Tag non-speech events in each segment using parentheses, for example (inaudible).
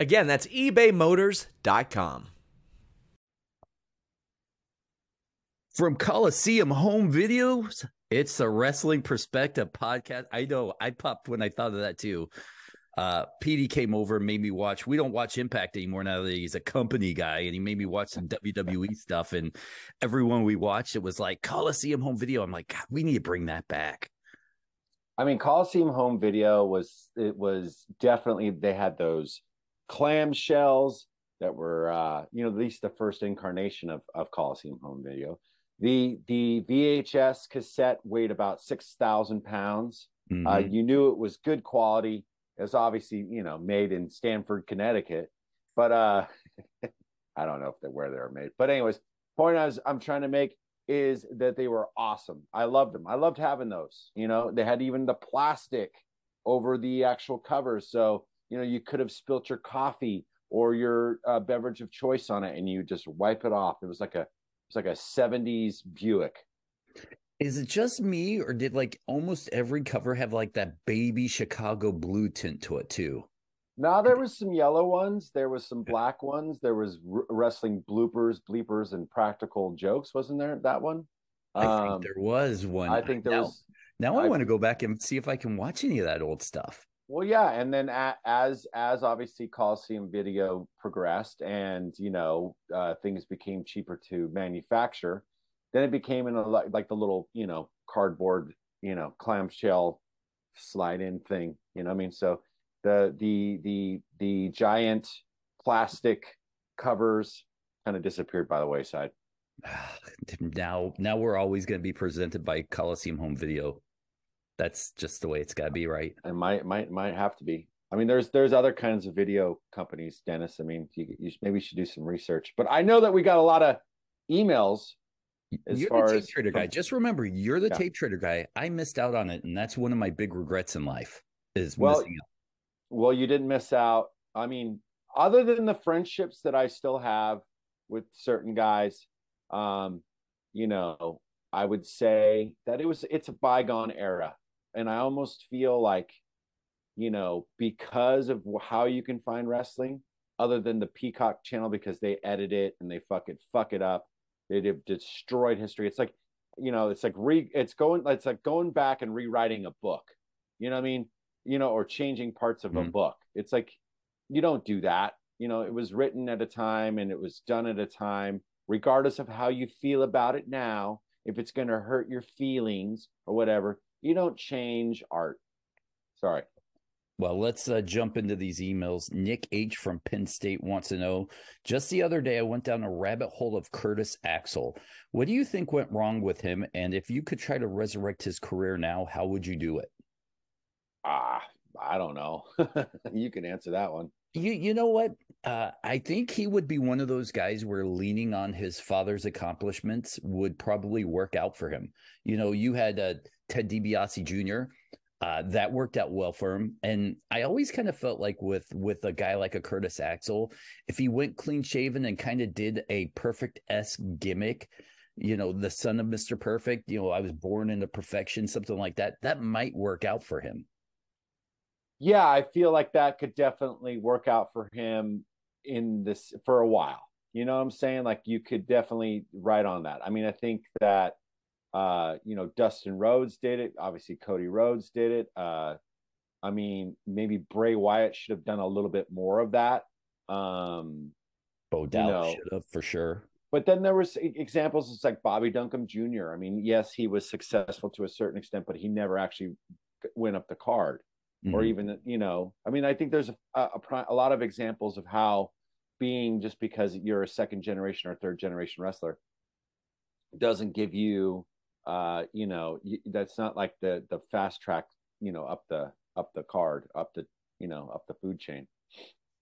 Again, that's ebaymotors.com. From Coliseum Home Videos, it's the Wrestling Perspective podcast. I know I popped when I thought of that too. Uh, PD came over and made me watch. We don't watch Impact anymore now that he's a company guy, and he made me watch some WWE stuff. And everyone we watched, it was like Coliseum Home Video. I'm like, God, we need to bring that back. I mean, Coliseum Home Video was it was definitely they had those clamshells that were uh, you know at least the first incarnation of of Coliseum Home Video. The the VHS cassette weighed about six thousand pounds. Mm-hmm. Uh, you knew it was good quality. It was obviously you know made in Stamford, Connecticut, but uh, (laughs) I don't know if they where they were made. But anyways, point I was I'm trying to make is that they were awesome. I loved them. I loved having those. You know, they had even the plastic over the actual covers, so you know you could have spilt your coffee or your uh, beverage of choice on it, and you just wipe it off. It was like a it's like a 70s Buick. Is it just me, or did like almost every cover have like that baby Chicago blue tint to it too? now there was some yellow ones. There was some black ones. There was r- wrestling bloopers, bleepers, and practical jokes. Wasn't there that one? I um, think there was one. I think there now, was. Now I, I want to go back and see if I can watch any of that old stuff. Well, yeah, and then as as obviously Coliseum Video progressed, and you know uh, things became cheaper to manufacture, then it became in a like the little you know cardboard you know clamshell slide in thing. You know, I mean, so the the the the giant plastic covers kind of disappeared by the wayside. (sighs) Now, now we're always going to be presented by Coliseum Home Video that's just the way it's got to be, right? It might might might have to be. I mean, there's there's other kinds of video companies, Dennis. I mean, you, you maybe should do some research. But I know that we got a lot of emails. As you're far the tape as trader from, guy. Just remember, you're the yeah. tape trader guy. I missed out on it, and that's one of my big regrets in life is well, missing out. Well, you didn't miss out. I mean, other than the friendships that I still have with certain guys, um, you know, I would say that it was it's a bygone era and I almost feel like, you know, because of how you can find wrestling, other than the Peacock channel, because they edit it and they fuck it, fuck it up. They have destroyed history. It's like, you know, it's like re, it's going, it's like going back and rewriting a book. You know what I mean? You know, or changing parts of mm-hmm. a book. It's like you don't do that. You know, it was written at a time and it was done at a time, regardless of how you feel about it now. If it's going to hurt your feelings or whatever, you don't change art. Sorry. Well, let's uh, jump into these emails. Nick H from Penn State wants to know Just the other day, I went down a rabbit hole of Curtis Axel. What do you think went wrong with him? And if you could try to resurrect his career now, how would you do it? Ah, I don't know. (laughs) you can answer that one. You you know what? Uh, I think he would be one of those guys where leaning on his father's accomplishments would probably work out for him. You know, you had uh, Ted DiBiase Jr. Uh, that worked out well for him, and I always kind of felt like with with a guy like a Curtis Axel, if he went clean shaven and kind of did a perfect s gimmick, you know, the son of Mister Perfect, you know, I was born into perfection, something like that, that might work out for him yeah, I feel like that could definitely work out for him in this for a while. You know what I'm saying? Like you could definitely write on that. I mean, I think that uh, you know, Dustin Rhodes did it. Obviously, Cody Rhodes did it. Uh, I mean, maybe Bray Wyatt should have done a little bit more of that. Um, Bo Dallas should have for sure. But then there was examples. It's like Bobby Duncum Jr. I mean, yes, he was successful to a certain extent, but he never actually went up the card, mm-hmm. or even you know. I mean, I think there's a, a, a lot of examples of how being just because you're a second generation or third generation wrestler doesn't give you uh you know that's not like the the fast track you know up the up the card up the you know up the food chain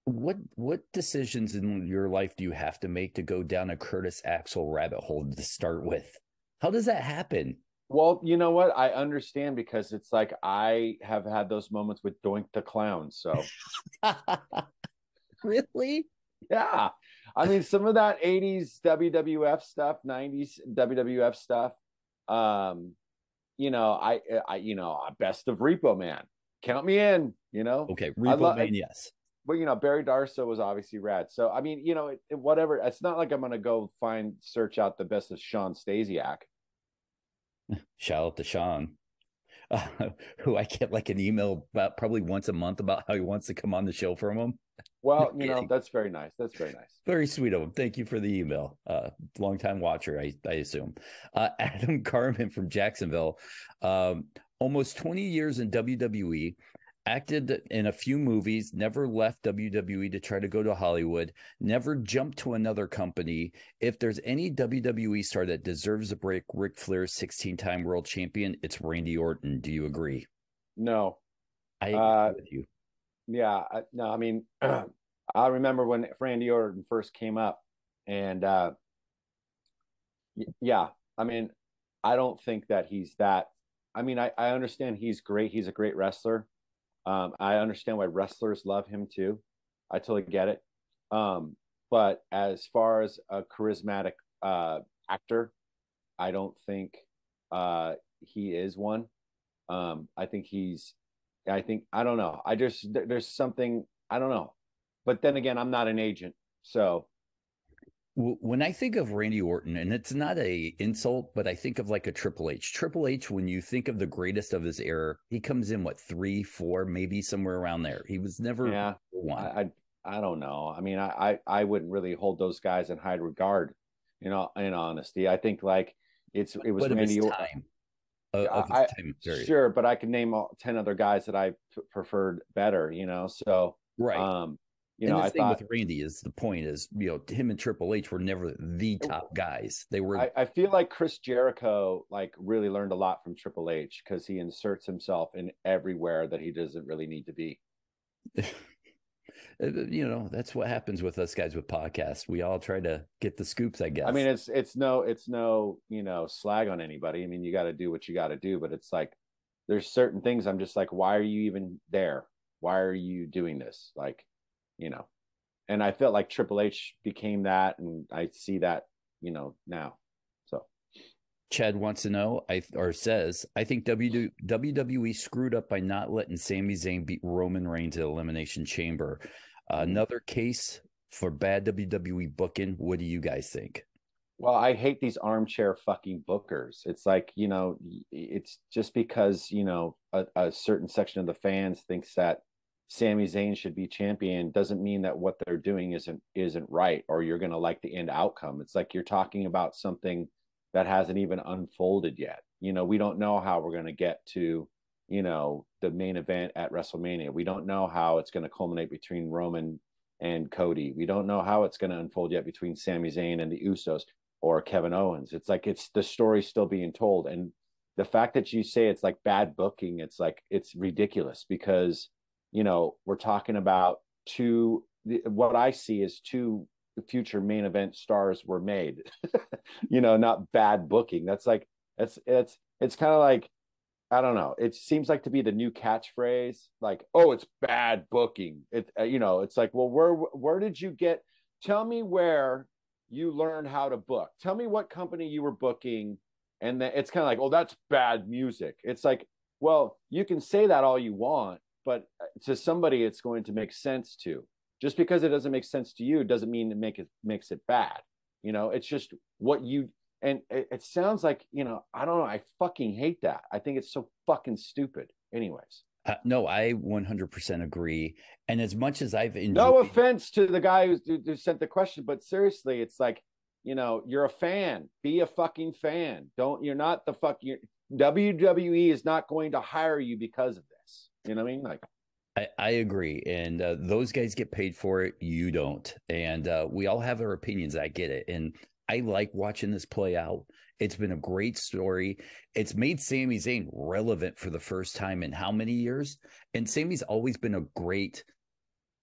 what what decisions in your life do you have to make to go down a Curtis Axel rabbit hole to start with? How does that happen? Well, you know what? I understand because it's like I have had those moments with Doink the Clown. So, (laughs) really? Yeah. I mean, some of that 80s WWF stuff, 90s WWF stuff. Um, you know, I, I, you know, best of Repo Man. Count me in, you know? Okay. Repo lo- Man, yes But you know, Barry Darsow was obviously rad. So I mean, you know, it, it, whatever. It's not like I'm gonna go find search out the best of Shawn Stasiak. (laughs) Shout out to Shawn, uh, (laughs) who I get like an email about probably once a month about how he wants to come on the show from him. (laughs) Well, you know, that's very nice. That's very nice. Very sweet of him. Thank you for the email. Uh, long time watcher, I, I assume. Uh, (laughs) Adam Carmen from Jacksonville. Um, almost 20 years in WWE acted in a few movies, never left WWE to try to go to Hollywood, never jumped to another company. If there's any WWE star that deserves a break, Ric Flair's 16 time world champion, it's Randy Orton. Do you agree? No. I agree uh, with you. Yeah. I, no, I mean, (clears throat) I remember when Randy Orton first came up, and uh, yeah, I mean, I don't think that he's that. I mean, I, I understand he's great. He's a great wrestler um, I understand why wrestlers love him too. I totally get it. Um, but as far as a charismatic uh, actor, I don't think uh, he is one. Um, I think he's, I think, I don't know. I just, there's something, I don't know. But then again, I'm not an agent. So when I think of Randy Orton, and it's not a insult, but I think of like a Triple H. Triple H, when you think of the greatest of his era, he comes in what three, four, maybe somewhere around there. He was never yeah. one. I, I, I don't know. I mean, I, I wouldn't really hold those guys in high regard. You know, in honesty, I think like it's it was but Randy Orton. I, sure, but I can name all, ten other guys that I p- preferred better. You know, so right. Um, you and know, the I thing thought, with Randy is the point is, you know, him and Triple H were never the top guys. They were. I, I feel like Chris Jericho like really learned a lot from Triple H because he inserts himself in everywhere that he doesn't really need to be. (laughs) Uh, you know, that's what happens with us guys with podcasts. We all try to get the scoops, I guess. I mean, it's it's no it's no you know slag on anybody. I mean, you got to do what you got to do, but it's like there's certain things I'm just like, why are you even there? Why are you doing this? Like you know, and I felt like Triple H became that, and I see that, you know, now. So, Chad wants to know, I or says, I think WWE screwed up by not letting Sami Zayn beat Roman Reigns at Elimination Chamber. Another case for bad WWE booking. What do you guys think? Well, I hate these armchair fucking bookers. It's like, you know, it's just because, you know, a, a certain section of the fans thinks that Sami Zayn should be champion doesn't mean that what they're doing isn't isn't right or you're going to like the end outcome. It's like you're talking about something that hasn't even unfolded yet. You know, we don't know how we're going to get to, you know, the main event at WrestleMania. We don't know how it's going to culminate between Roman and Cody. We don't know how it's going to unfold yet between Sami Zayn and the Usos or Kevin Owens. It's like it's the story still being told and the fact that you say it's like bad booking, it's like it's ridiculous because you know, we're talking about two, what I see is two future main event stars were made, (laughs) you know, not bad booking. That's like, it's, it's, it's kind of like, I don't know. It seems like to be the new catchphrase, like, "Oh, it's bad booking." It, uh, you know, it's like, well, where where did you get? Tell me where you learned how to book. Tell me what company you were booking, and then it's kind of like, "Oh, that's bad music." It's like, well, you can say that all you want, but uh, to somebody it's going to make sense to just because it doesn't make sense to you doesn't mean it make it makes it bad you know it's just what you and it, it sounds like you know i don't know i fucking hate that i think it's so fucking stupid anyways Uh, no, I 100% agree. And as much as I've enjoyed, no offense to the guy who, who sent the question, but seriously, it's like you know, you're a fan. Be a fucking fan. Don't you're not the fuck. you WWE is not going to hire you because of this. You know what I mean? Like, I, I agree, and uh, those guys get paid for it. You don't, and uh, we all have our opinions. I get it, and I like watching this play out. It's been a great story. It's made Sami Zayn relevant for the first time in how many years? And Sami's always been a great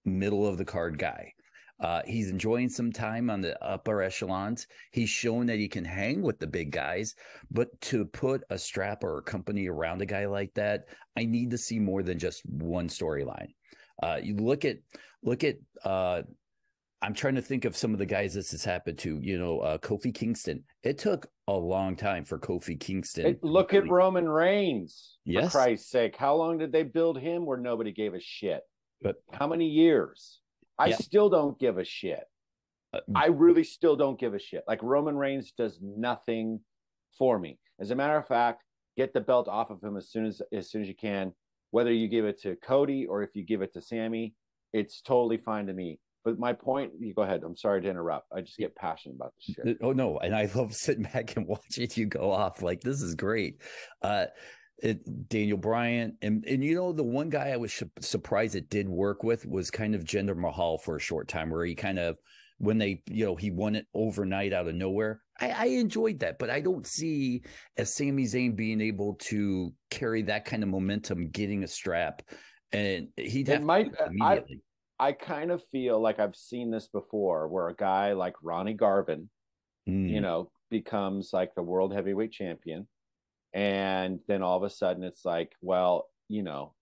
middle of the card guy. Uh, he's enjoying some time on the upper echelons. He's shown that he can hang with the big guys, but to put a strap or a company around a guy like that, I need to see more than just one storyline. Uh, you look at look at. Uh, I'm trying to think of some of the guys this has happened to. You know, uh, Kofi Kingston. It took a long time for Kofi Kingston. Hey, look at Roman Reigns. Yes. For Christ's sake, how long did they build him where nobody gave a shit? But how many years? I Yeah. still don't give a shit. Uh, I really still don't give a shit. Like Roman Reigns does nothing for me. As a matter of fact, get the belt off of him as soon as as soon as you can. Whether you give it to Cody or if you give it to Sami, it's totally fine to me. But my point, you go ahead. I'm sorry to interrupt. I just get passionate about this shit. Oh no, and I love sitting (laughs) back and watching you go off. Like this is great. Uh it, Daniel Bryan and and you know the one guy I was sh- surprised it did work with was kind of Jinder Mahal for a short time where he kind of when they you know he won it overnight out of nowhere. I, I enjoyed that, but I don't see as Sami Zayn being able to carry that kind of momentum, getting a strap, and he'd It might- it I- I kind of feel like I've seen this before where a guy like Ronnie Garvin, Mm. you know, becomes like the world heavyweight champion. And then all of a sudden it's like, well, you know,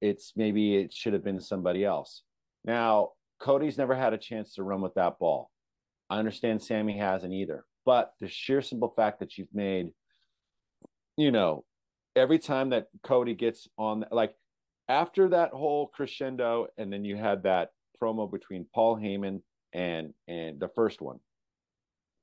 it's maybe it should have been somebody else. Now, Cody's never had a chance to run with that ball. I understand Sami hasn't either. But the sheer simple fact that you've made, you know, every time that Cody gets on, like after that whole crescendo, and then you had that promo between Paul Heyman and and the first one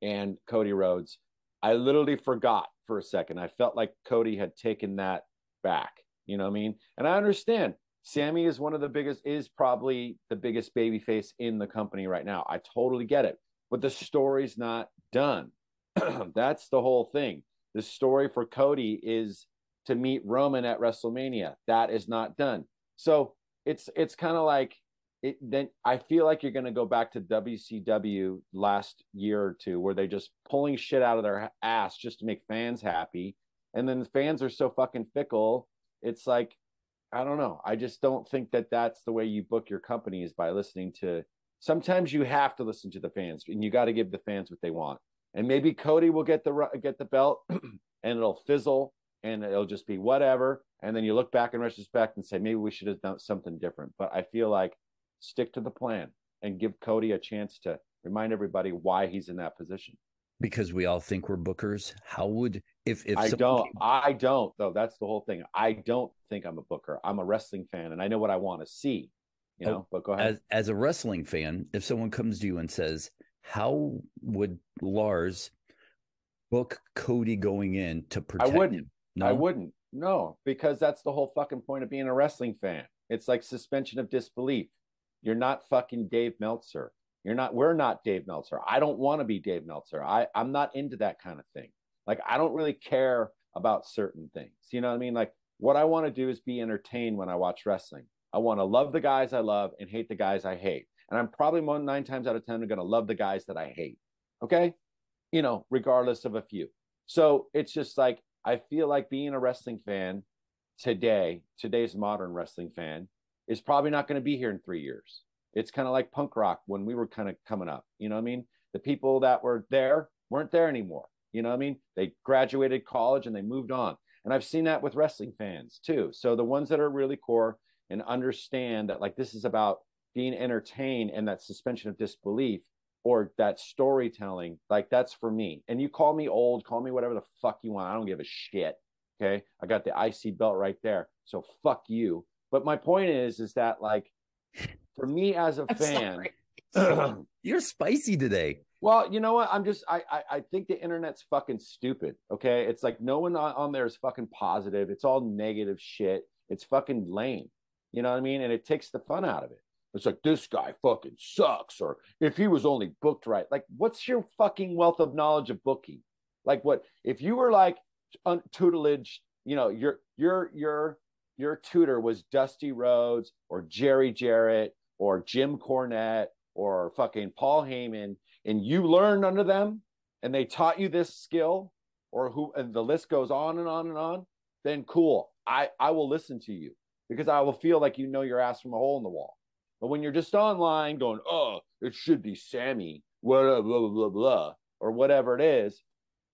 and Cody Rhodes, I literally forgot for a second. I felt like Cody had taken that back. You know what I mean? And I understand Sami is one of the biggest, is probably the biggest baby face in the company right now. I totally get it. But the story's not done. (clears throat) That's the whole thing. The story for Cody is to meet Roman at WrestleMania. That is not done. So it's it's kind of like it then I feel like you're going to go back to WCW last year or two where they're just pulling shit out of their ass just to make fans happy. And then the fans are so fucking fickle. It's like, I don't know. I just don't think that that's the way you book your company is by listening to. Sometimes you have to listen to the fans and you got to give the fans what they want. And maybe Cody will get the get the belt (clears throat) and it'll fizzle and it'll just be whatever. And then you look back in retrospect and say maybe we should have done something different. But I feel like stick to the plan and give Cody a chance to remind everybody why he's in that position. because we all think we're bookers. How would if if I don't. came- I don't though. That's the whole thing. I don't think I'm a booker. I'm a wrestling fan, and I know what I want to see. You Oh, know. but go ahead. as as a wrestling fan, if someone comes to you and says, "How would Lars book Cody going in to protect I wouldn't. him?" No, I wouldn't. No, because that's the whole fucking point of being a wrestling fan. It's like suspension of disbelief. You're not fucking Dave Meltzer. You're not. We're not Dave Meltzer. I don't want to be Dave Meltzer. I I'm not into that kind of thing. Like I don't really care about certain things. You know what I mean? Like what I want to do is be entertained when I watch wrestling. I want to love the guys I love and hate the guys I hate. And I'm probably more nine times out of ten going to love the guys that I hate. Okay, you know, regardless of a few. So it's just like I feel like being a wrestling fan today, today's modern wrestling fan, is probably not going to be here in three years. It's kind of like punk rock when we were kind of coming up. You know what I mean? The people that were there weren't there anymore. You know what I mean? They graduated college and they moved on. And I've seen that with wrestling fans too. So the ones that are really core and understand that like this is about being entertained and that suspension of disbelief or that storytelling, like that's for me. And you call me old, call me whatever the fuck you want. I don't give a shit. Okay. I got the IC belt right there. So fuck you. But my point is, is that like for me as a I'm fan, sorry. (clears throat) You're spicy today. well, you know what? I'm just I, I I think the internet's fucking stupid. Okay, it's like no one on, on there is fucking positive. It's all negative shit. it's fucking lame. You know what I mean? And it takes the fun out of it. It's like this guy fucking sucks, or if he was only booked right. Like, what's your fucking wealth of knowledge of booking? Like, what if you were like tutelage? You know, your your your your tutor was Dusty Rhodes or Jerry Jarrett or Jim Cornette or fucking Paul Heyman, and you learned under them, and they taught you this skill, or who, and the list goes on and on and on. Then cool, I I will listen to you because I will feel like you know your ass from a hole in the wall. But when you're just online going, oh, it should be Sami, blah, blah, blah, blah, blah, or whatever it is,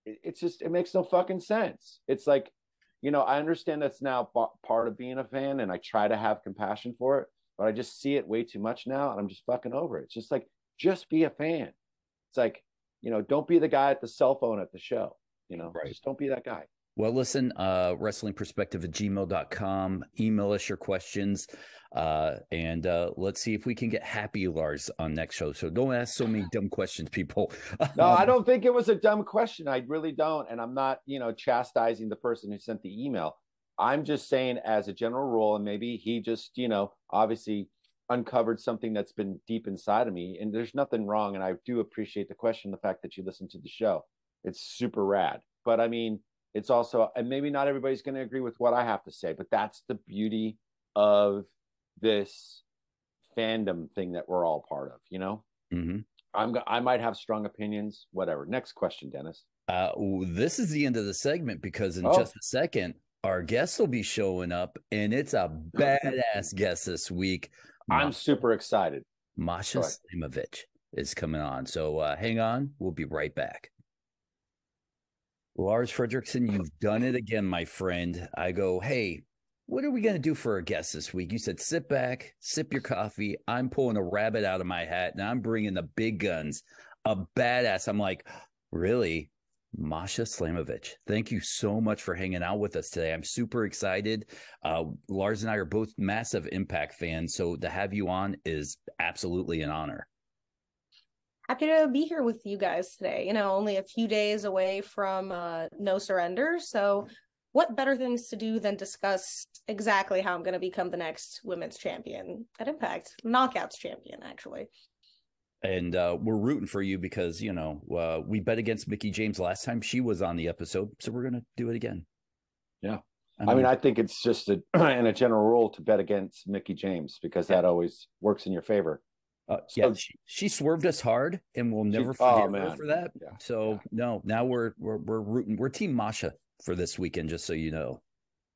it, it's just, it makes no fucking sense. It's like, you know, I understand that's now part of being a fan and I try to have compassion for it, but I just see it way too much now and I'm just fucking over it. It's just like, just be a fan. It's like, you know, don't be the guy at the cell phone at the show, you know, right. just don't be that guy. Well, listen, uh, wrestlingperspective at gmail.com. Email us your questions. Uh, and uh, let's see if we can get happy Lars on next show. So don't ask so many dumb questions, people. (laughs) no, I don't think it was a dumb question. I really don't. And I'm not, you know, chastising the person who sent the email. I'm just saying, as a general rule, and maybe he just, you know, obviously uncovered something that's been deep inside of me. And there's nothing wrong. And I do appreciate the question, the fact that you listened to the show. It's super rad. But I mean, it's also, and maybe not everybody's going to agree with what I have to say, but that's the beauty of this fandom thing that we're all part of, you know? Mm-hmm. I'm, I might have strong opinions, whatever. Next question, Dennis. Uh, this is the end of the segment because in oh. just a second, our guests will be showing up, and it's a (laughs) badass guest this week. I'm Masha, super excited. Masha Slamovich is coming on. So uh, hang on. We'll be right back. Lars Frederiksen, you've done it again, my friend. I go, hey, what are we going to do for our guest this week? You said, sit back, sip your coffee. I'm pulling a rabbit out of my hat and I'm bringing the big guns, a badass. I'm like, really? Masha Slamovich, thank you so much for hanging out with us today. I'm super excited. Uh, Lars and I are both massive Impact fans, so to have you on is absolutely an honor. Happy to be here with you guys today. You know, only a few days away from uh, No Surrender, so what better things to do than discuss exactly how I'm going to become the next women's champion at Impact, knockouts champion, actually. And uh, we're rooting for you because you know uh, we bet against Mickie James last time she was on the episode, so we're going to do it again. Yeah, I mean, I mean, I think it's just a, (clears throat) in a general rule to bet against Mickie James because that always works in your favor. Uh, so, yeah, she, she, swerved us hard, and we'll never forgive oh, her for that. Yeah, so yeah. no, now we're we're we're rooting. We're Team Masha for this weekend, just so you know.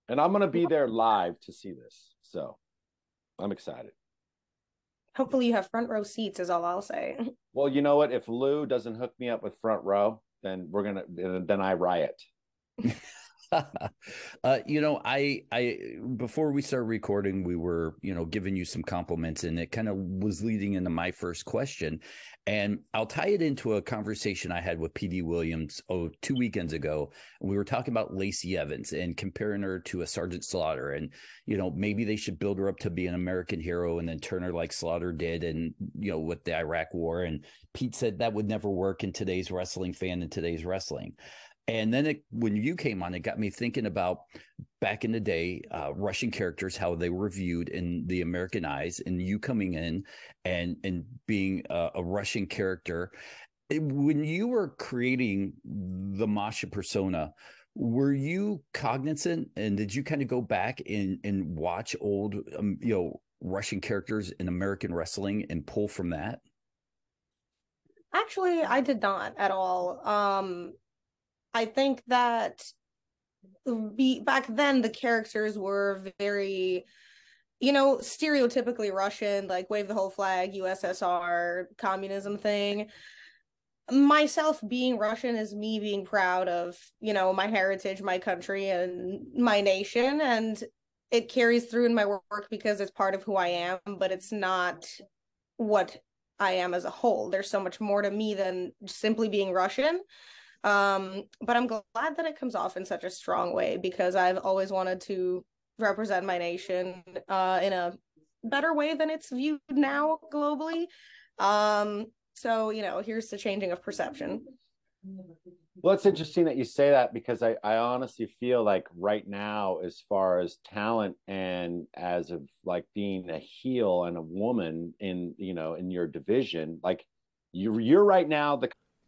And I'm going to be there live to see this. So I'm excited. Hopefully, you have front row seats, is all I'll say. (laughs) Well, you know what? If Lou doesn't hook me up with front row, then we're going to, then I riot. (laughs) uh, you know, I, I, before we start recording, we were, you know, giving you some compliments, and it kind of was leading into my first question. And I'll tie it into a conversation I had with PD Williams, oh, two weekends ago. We were talking about Lacey Evans and comparing her to a Sergeant Slaughter. And, you know, maybe they should build her up to be an American hero and then turn her like Slaughter did and, you know, with the Iraq war. And Pete said that would never work in today's wrestling fan and today's wrestling. And then it, when you came on, it got me thinking about back in the day, uh, Russian characters, how they were viewed in the American eyes, and you coming in and and being a, a Russian character. When you were creating the Masha persona, were you cognizant and did you kind of go back and and watch old, um, you know, Russian characters in American wrestling and pull from that? Actually, I did not at all. Um, I think that be, back then the characters were very you know stereotypically russian like wave the whole flag ussr communism thing. Myself being russian is me being proud of you know my heritage my country and my nation and it carries through in my work because it's part of who i am but it's not what i am as a whole. There's so much more to me than simply being russian um, but I'm glad that it comes off in such a strong way because I've always wanted to represent my nation uh, in a better way than it's viewed now globally. Um, so, you know, here's the changing of perception. Well, it's interesting that you say that because I, I honestly feel like right now, as far as talent and as of like being a heel and a woman in you know in your division, like you you're right now the.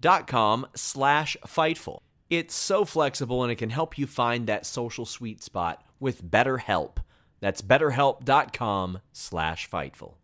dot com slash Fightful. It's so flexible and it can help you find that social sweet spot with BetterHelp. That's betterhelp.com slash Fightful.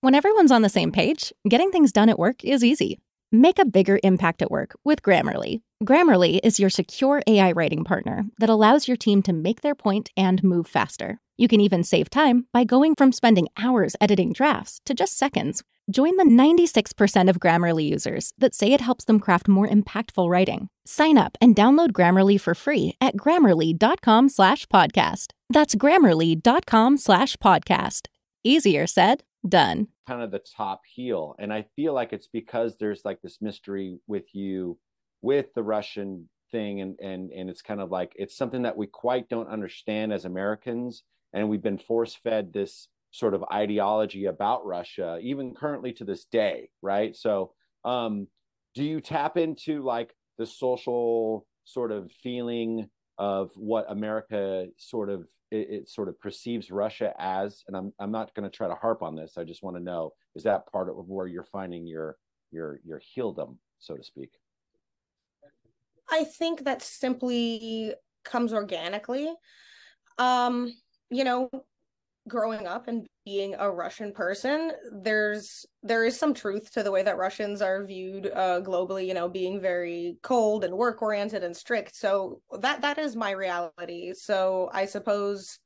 When everyone's on the same page, getting things done at work is easy. Make a bigger impact at work with Grammarly. Grammarly is your secure AI writing partner that allows your team to make their point and move faster. You can even save time by going from spending hours editing drafts to just seconds. Join the 96% of Grammarly users that say it helps them craft more impactful writing. Sign up and download Grammarly for free at grammarly.com slash podcast. That's grammarly.com slash podcast. Easier said, done kind of the top heel. And I feel like it's because there's like this mystery with you with the Russian thing and and and it's kind of like it's something that we quite don't understand as Americans and we've been force fed this sort of ideology about Russia even currently to this day, right? So um do you tap into like the social sort of feeling of what America sort of it, it, sort of perceives Russia as, and I'm I'm not going to try to harp on this. I just want to know is that part of where you're finding your your your healdom, so to speak. I think that simply comes organically. Um, you know, growing up and being a Russian person, there's there is some truth to the way that Russians are viewed uh, globally. You know, being very cold and work oriented and strict. So that that is my reality. So I suppose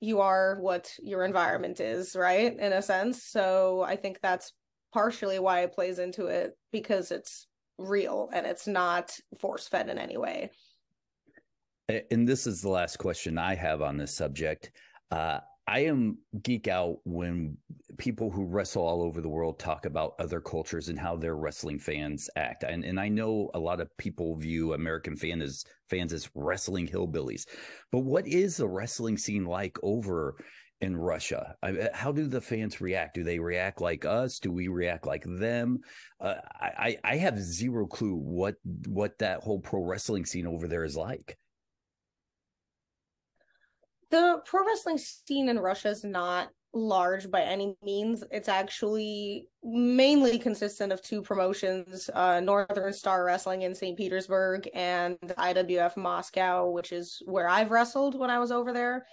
you are what your environment is, right? In a sense. So I think that's partially why it plays into it because it's real and it's not force fed in any way. And this is the last question I have on this subject. Uh, I am geek out when people who wrestle all over the world talk about other cultures and how their wrestling fans act. And and I know a lot of people view American fan as fans as wrestling hillbillies. But what is the wrestling scene like over in Russia? I, how do the fans react? Do they react like us? Do we react like them? Uh, I I have zero clue what what that whole pro wrestling scene over there is like the pro wrestling scene in Russia is not large by any means. It's actually mainly consistent of two promotions uh, Northern Star Wrestling in St. Petersburg and IWF Moscow, which is where I've wrestled when I was over there.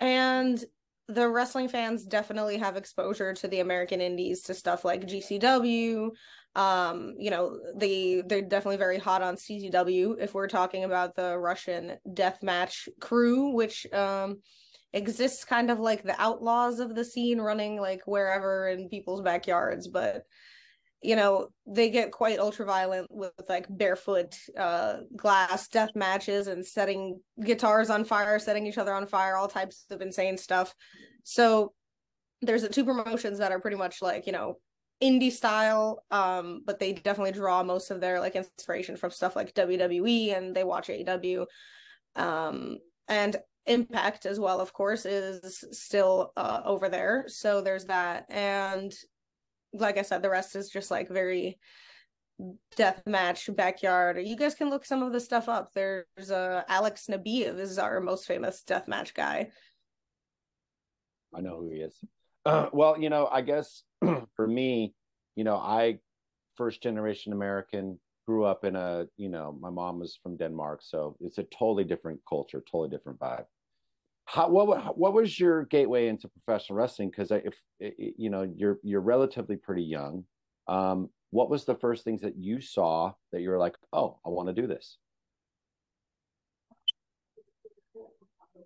And the wrestling fans definitely have exposure to the American indies, to stuff like GCW, um you know they they're definitely very hot on CZW if we're talking about the Russian death match crew which um exists kind of like the outlaws of the scene running like wherever in people's backyards but you know they get quite ultra violent with like barefoot uh glass death matches and setting guitars on fire setting each other on fire all types of insane stuff. So there's the two promotions that are pretty much like you know indie style um but they definitely draw most of their like inspiration from stuff like WWE and they watch AEW um and Impact as well, of course, is still uh, over there. So there's that. And like I said, the rest is just like very death match backyard. You guys can look some of the stuff up. There's uh Alex Nabiev is our most famous death match guy. I know who he is. Uh, well, you know, I guess (clears throat) for me, you know, I first generation American grew up in a, you know, my mom was from Denmark, so it's a totally different culture, totally different vibe. How what what was your gateway into professional wrestling? Because if you know you're you're relatively pretty young, um, what was the first things that you saw that you were like, oh, I want to do this?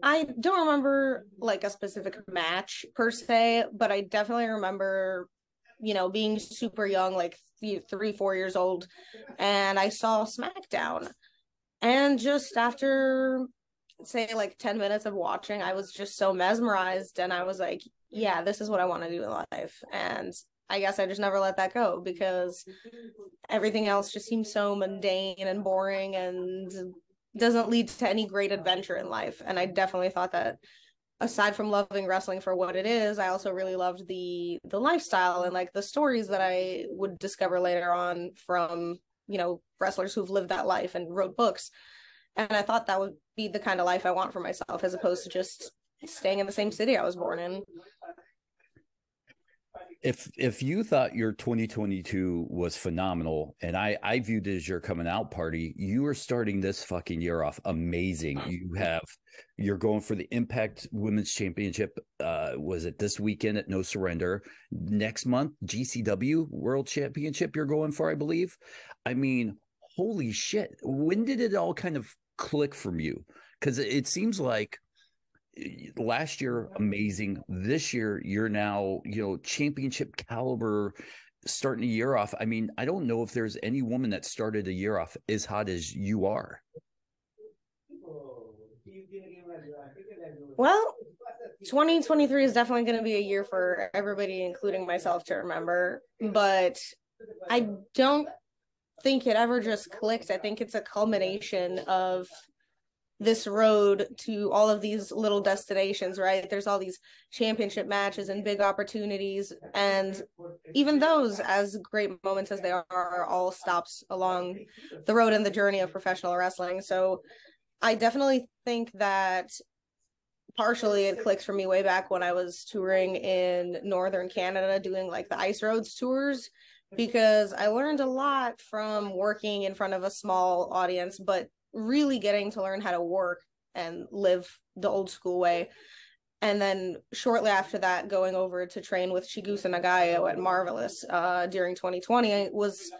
I don't remember like a specific match per se, but I definitely remember, you know, being super young, like three, four years old, and I saw SmackDown. And just after, say, like 10 minutes of watching, I was just so mesmerized. And I was like, yeah, this is what I want to do in life. And I guess I just never let that go because everything else just seems so mundane and boring and doesn't lead to any great adventure in life. And I definitely thought that aside from loving wrestling for what it is, I also really loved the the lifestyle and like the stories that I would discover later on from, you know, wrestlers who've lived that life and wrote books. And I thought that would be the kind of life I want for myself as opposed to just staying in the same city I was born in if if you thought your 2022 was phenomenal and i i viewed it as your coming out party you are starting this fucking year off amazing. You (laughs) have you're going for the impact women's championship uh was it this weekend at no surrender? Next month gcw world championship you're going for i believe? I mean holy shit when did it all kind of click from you? Because it seems like last year amazing. This year you're now you know championship caliber starting a year off. I mean i don't know if there's any woman that started a year off as hot as you are. Well 2023 is definitely going to be a year for everybody including myself to remember but i don't think it ever just clicked. I think it's a culmination of this road to all of these little destinations, right? There's all these championship matches and big opportunities. And even those, as great moments as they are, are all stops along the road and the journey of professional wrestling. So I definitely think that partially it clicks for me way back when I was touring in northern Canada doing like the ice roads tours because I learned a lot from working in front of a small audience but really getting to learn how to work and live the old school way. And then shortly after that, going over to train with Chigusa Nagayo at Marvelous uh, during 2020 was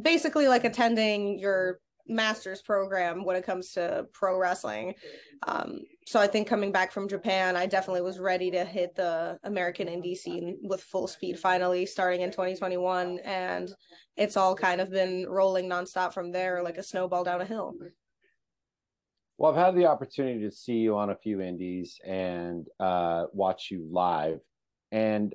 basically like attending your master's program when it comes to pro wrestling. Um, so I think coming back from Japan, I definitely was ready to hit the American indie scene with full speed finally starting in 2021. And it's all kind of been rolling nonstop from there like a snowball down a hill. Well, I've had the opportunity to see you on a few indies and uh, watch you live, and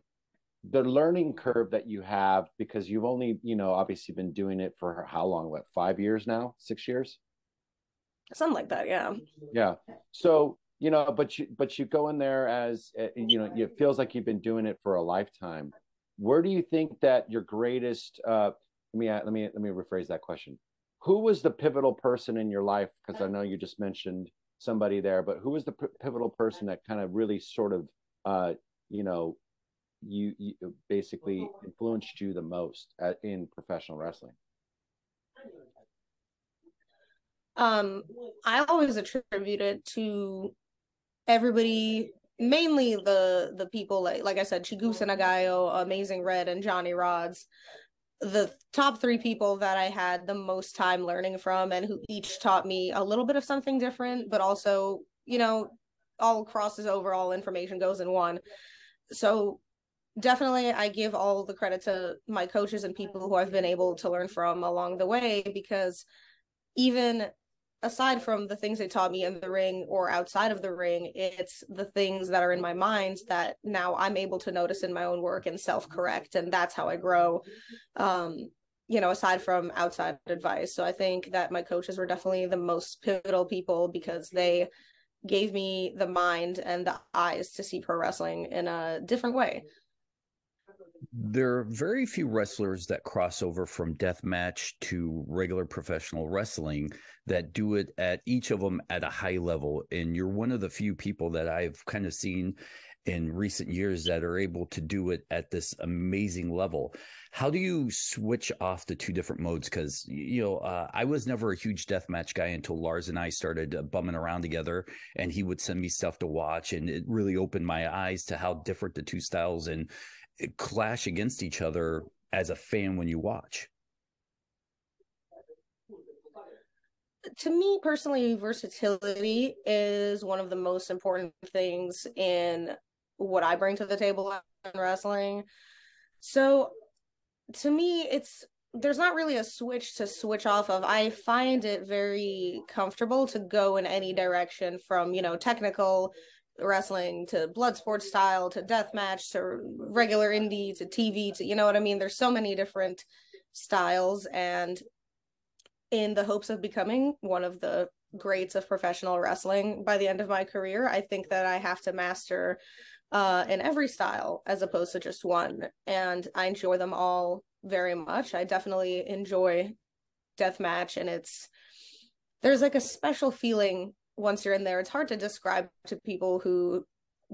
the learning curve that you have because you've only, you know, obviously been doing it for how long? What, five years now? Six years? Something like that, yeah. Yeah. So you know, but you but you go in there as uh, you know, it feels like you've been doing it for a lifetime. Where do you think that your greatest? Uh, let me let me let me rephrase that question who was the pivotal person in your life? Because I know you just mentioned somebody there, but who was the p- pivotal person that kind of really sort of, uh, you know, you, you basically influenced you the most at, in professional wrestling? Um, I always attribute it to everybody mainly the the people like like I said, Chigusa Nagayo, Amazing Red, and Johnny Rodz. the top three people that I had the most time learning from and who each taught me a little bit of something different, but also, you know, all crosses over, all information goes in one. So definitely I give all the credit to my coaches and people who I've been able to learn from along the way because even aside from the things they taught me in the ring or outside of the ring, it's the things that are in my mind that now I'm able to notice in my own work and self correct. And that's how I grow. Um, you know, aside from outside advice. So I think that my coaches were definitely the most pivotal people because they gave me the mind and the eyes to see pro wrestling in a different way. There are very few wrestlers that cross over from death match to regular professional wrestling that do it at each of them at a high level. And you're one of the few people that I've kind of seen in recent years that are able to do it at this amazing level. How do you switch off the two different modes? Because you know, uh, I was never a huge deathmatch guy until Lars and I started uh, bumming around together, and he would send me stuff to watch, and it really opened my eyes to how different the two styles and clash against each other as a fan when you watch. to me personally versatility is one of the most important things in what I bring to the table in wrestling. So to me, it's there's not really a switch to switch off of. I find it very comfortable to go in any direction from, you know, technical wrestling to blood sports style to death match to regular indie to TV to you know what I mean? There's so many different styles and in the hopes of becoming one of the greats of professional wrestling by the end of my career, I think that I have to master uh, in every style as opposed to just one. And I enjoy them all very much. I definitely enjoy deathmatch, and it's there's like a special feeling once you're in there. It's hard to describe to people who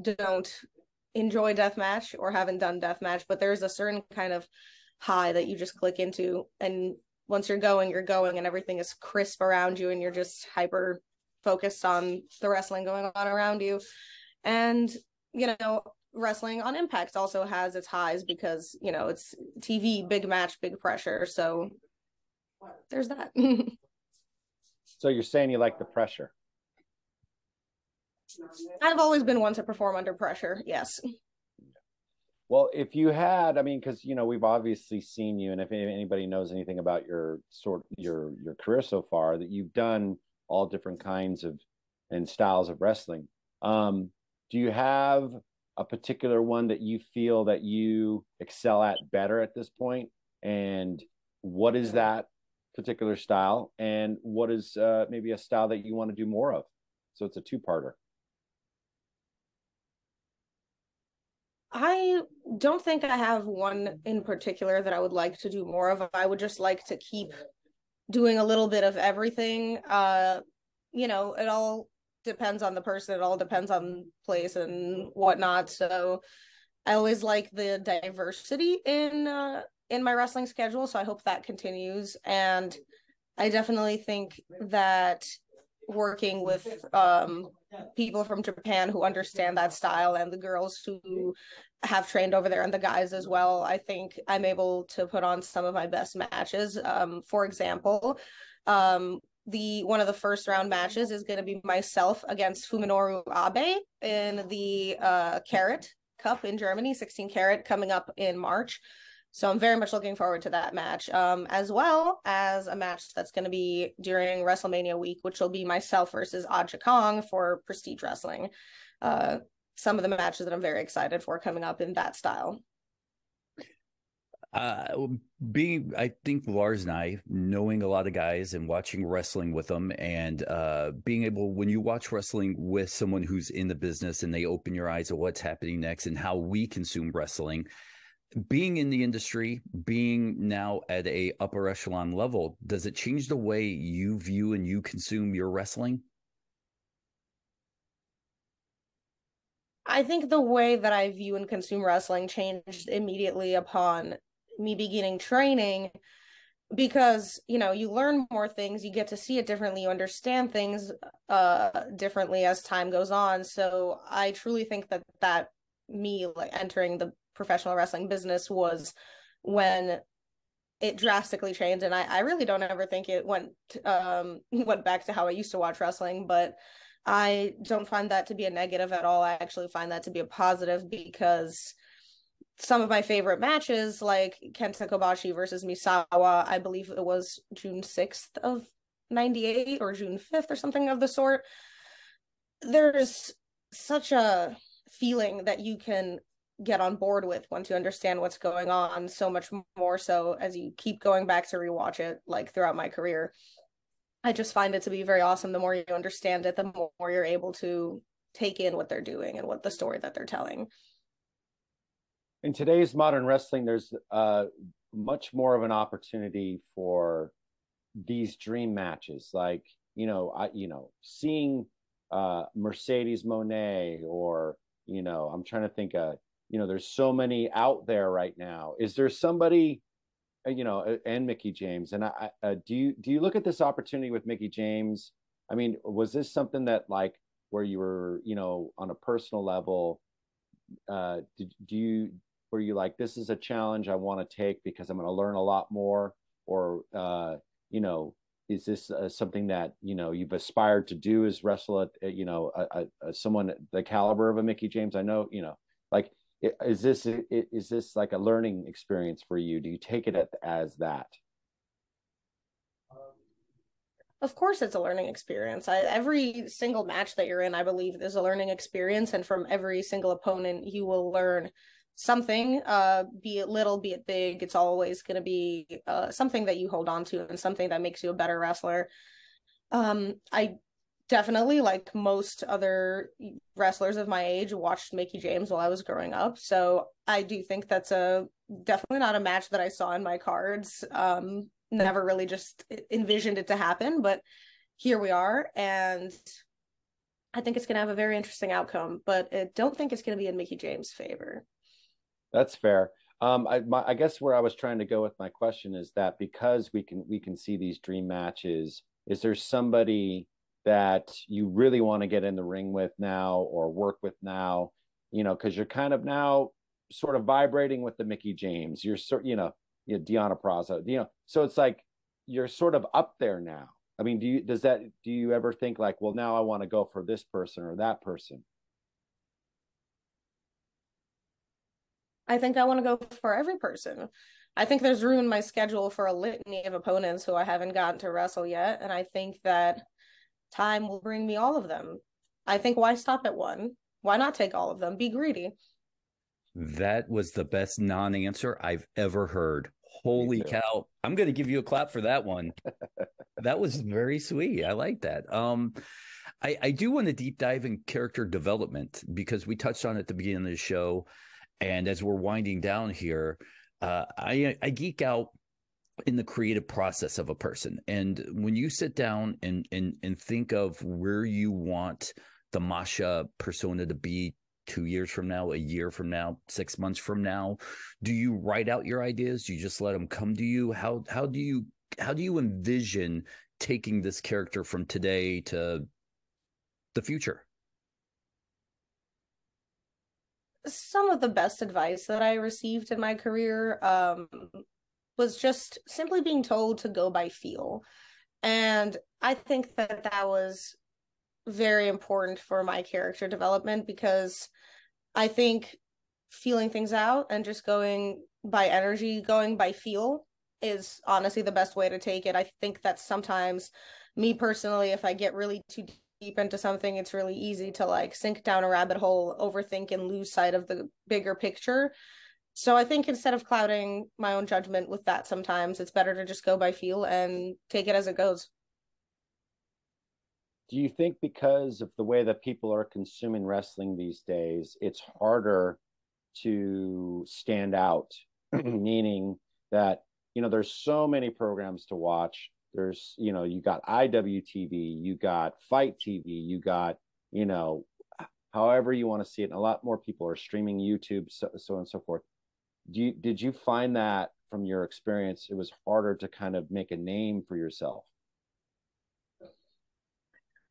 don't enjoy deathmatch or haven't done deathmatch, but there's a certain kind of high that you just click into and once you're going you're going and everything is crisp around you and you're just hyper focused on the wrestling going on around you and you know, wrestling on Impact also has its highs because, you know, it's TV, big match, big pressure. So there's that. (laughs) so you're saying you like the pressure? I've always been one to perform under pressure. Yes. Well, if you had, I mean, because you know we've obviously seen you, and if anybody knows anything about your sort your your career so far, that you've done all different kinds of and styles of wrestling. Um, do you have a particular one that you feel that you excel at better at this point and what is that particular style and what is uh, maybe a style that you want to do more of so it's a two-parter i don't think i have one in particular that i would like to do more of i would just like to keep doing a little bit of everything uh you know it all depends on the person. It all depends on place and whatnot. So I always like the diversity in uh, in my wrestling schedule. So I hope that continues. And I definitely think that working with um, people from Japan who understand that style and the girls who have trained over there and the guys as well, I think I'm able to put on some of my best matches. Um, for example, um, the one of the first round matches is going to be myself against Fuminori Abe in the uh, Carat Cup in Germany, 16 Carat, coming up in March. So I'm very much looking forward to that match, um, as well as a match that's going to be during WrestleMania week, which will be myself versus Aja Kong for Prestige Wrestling. Uh, some of the matches that I'm very excited for coming up in that style uh, being, I think Lars and I, knowing a lot of guys and watching wrestling with them, and uh, being able, when you watch wrestling with someone who's in the business and they open your eyes to what's happening next and how we consume wrestling, being in the industry, being now at a upper echelon level, does it change the way you view and you consume your wrestling? I think the way that I view and consume wrestling changed immediately upon me beginning training because you know you learn more things you get to see it differently you understand things uh differently as time goes on so i truly think that that me like entering the professional wrestling business was when it drastically changed and i i really don't ever think it went um (laughs) went back to how i used to watch wrestling but i don't find that to be a negative at all i actually find that to be a positive because some of my favorite matches, like Kenta Kobashi versus Misawa, I believe it was June 6th of 98 or June 5th or something of the sort. There's such a feeling that you can get on board with once you understand what's going on so much more so as you keep going back to rewatch it like throughout my career I just find it to be very awesome. The more you understand it, the more you're able to take in what they're doing and what the story that they're telling. In today's modern wrestling, there's uh, much more of an opportunity for these dream matches, like you know, I you know, seeing uh, Mercedes Moné or you know, I'm trying to think. Uh, you know, there's so many out there right now. Is there somebody uh, you know, and Mickie James. And I, uh, do you do you look at this opportunity with Mickie James? I mean, was this something that like where you were, you know, on a personal level? Uh, did do you were you like this is a challenge I want to take because I'm going to learn a lot more, or uh, you know, is this uh, something that you know you've aspired to do? Is wrestle at you know a, a, a someone the caliber of a Mickie James? I know you know like is this is this like a learning experience for you? Do you take it as that? Of course it's a learning experience. I, every single match that you're in i believe is a learning experience and from every single opponent you will learn something uh be it little be it big it's always going to be uh something that you hold on to and something that makes you a better wrestler. Um i definitely like most other wrestlers of my age watched Mickie James while I was growing up. So I do think that's a definitely not a match that I saw in my cards. Um never really just envisioned it to happen, but here we are and I think it's going to have a very interesting outcome, but I don't think it's going to be in Mickie James' favor. That's fair. Um, I, my, I guess where I was trying to go with my question is that because we can we can see these dream matches, is there somebody that you really want to get in the ring with now or work with now, you know, because you're kind of now sort of vibrating with the Mickie James. You're sort, you know, you know, Deonna Purrazzo, you know, so it's like you're sort of up there now. I mean, do you does that do you ever think like, well, now I want to go for this person or that person? I think I want to go for every person. I think there's room in my schedule for a litany of opponents who I haven't gotten to wrestle yet. And I think that time will bring me all of them. I think why stop at one? Why not take all of them? Be greedy. That was the best non answer I've ever heard. Holy cow. I'm going to give you a clap for that one. (laughs) that was very sweet. I like that. Um, I, I do want to deep dive in character development because we touched on it at the beginning of the show. And as we're winding down here, uh, I, I geek out in the creative process of a person. And when you sit down and and and think of where you want the Masha persona to be two years from now, a year from now, six months from now, do you write out your ideas? Do you just let them come to you? How how do you how do you envision taking this character from today to the future? Some of the best advice that I received in my career um, was just simply being told to go by feel. And I think that that was very important for my character development because I think feeling things out and just going by energy, going by feel is honestly the best way to take it. I think that sometimes me personally, if I get really too deep into something, it's really easy to like sink down a rabbit hole, overthink, and lose sight of the bigger picture. So I think instead of clouding my own judgment with that sometimes, it's better to just go by feel and take it as it goes. Do you think because of the way that people are consuming wrestling these days, it's harder to stand out? (clears throat) Meaning that, you know, there's so many programs to watch. There's, you know, you got IWTV, you got FITE TV, you got, you know, however you want to see it. And a lot more people are streaming YouTube, so, so on and so forth do you did you find that from your experience it was harder to kind of make a name for yourself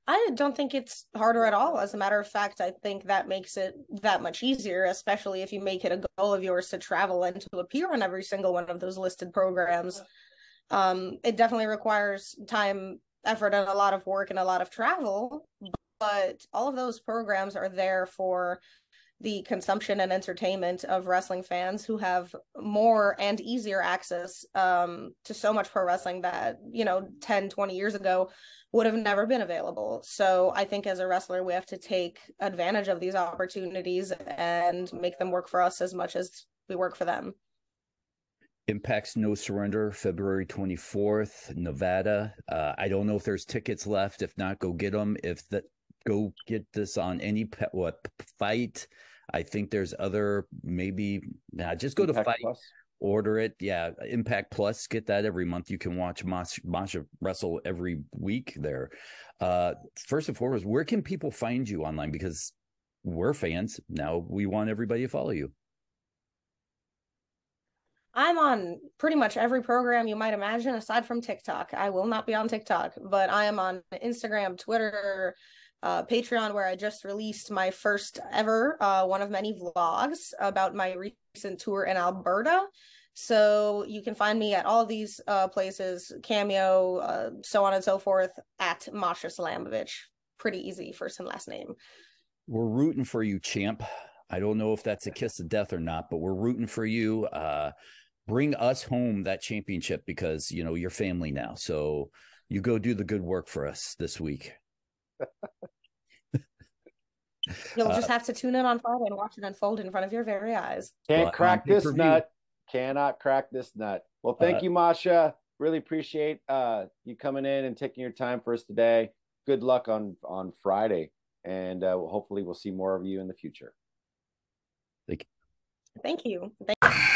I don't think it's harder at all. As a matter of fact, I think that makes it that much easier, especially if you make it a goal of yours to travel and to appear on every single one of those listed programs. Um, it definitely requires time, effort, and a lot of work and a lot of travel. But all of those programs are there for the consumption and entertainment of wrestling fans who have more and easier access um, to so much pro wrestling that you know 10 20 years ago would have never been available so i think as a wrestler we have to take advantage of these opportunities and make them work for us as much as we work for them Impact's No Surrender, February 24th, Nevada. Uh, I don't know if there's tickets left. If not, go get them. If that, go get this on any pe- what fight. I think there's other maybe. Nah, just go Impact to fight, Plus. order it. Yeah, Impact Plus, get that every month. You can watch Mas- Masha wrestle every week there. Uh, first and foremost, where can people find you online? Because we're fans now. We want everybody to follow you. I'm on pretty much every program you might imagine aside from TikTok. I will not be on TikTok, but I am on Instagram, Twitter, uh, Patreon, where I just released my first ever uh, one of many vlogs about my recent tour in Alberta. So you can find me at all these uh, places, Cameo, uh, so on and so forth, at Masha Slamovich. Pretty easy, first and last name. We're rooting for you, champ. I don't know if that's a kiss of death or not, but we're rooting for you. Uh, bring us home that championship because you know you're family now. So you go do the good work for us this week. You'll Uh, just have to tune in on Friday and watch it unfold in front of your very eyes. Can't Well, crack this pay-per-view. nut. Cannot crack this nut. Well, thank Uh, you, Masha. Really appreciate uh, you coming in and taking your time for us today. Good luck on on Friday, and uh, hopefully we'll see more of you in the future. Thank you. Thank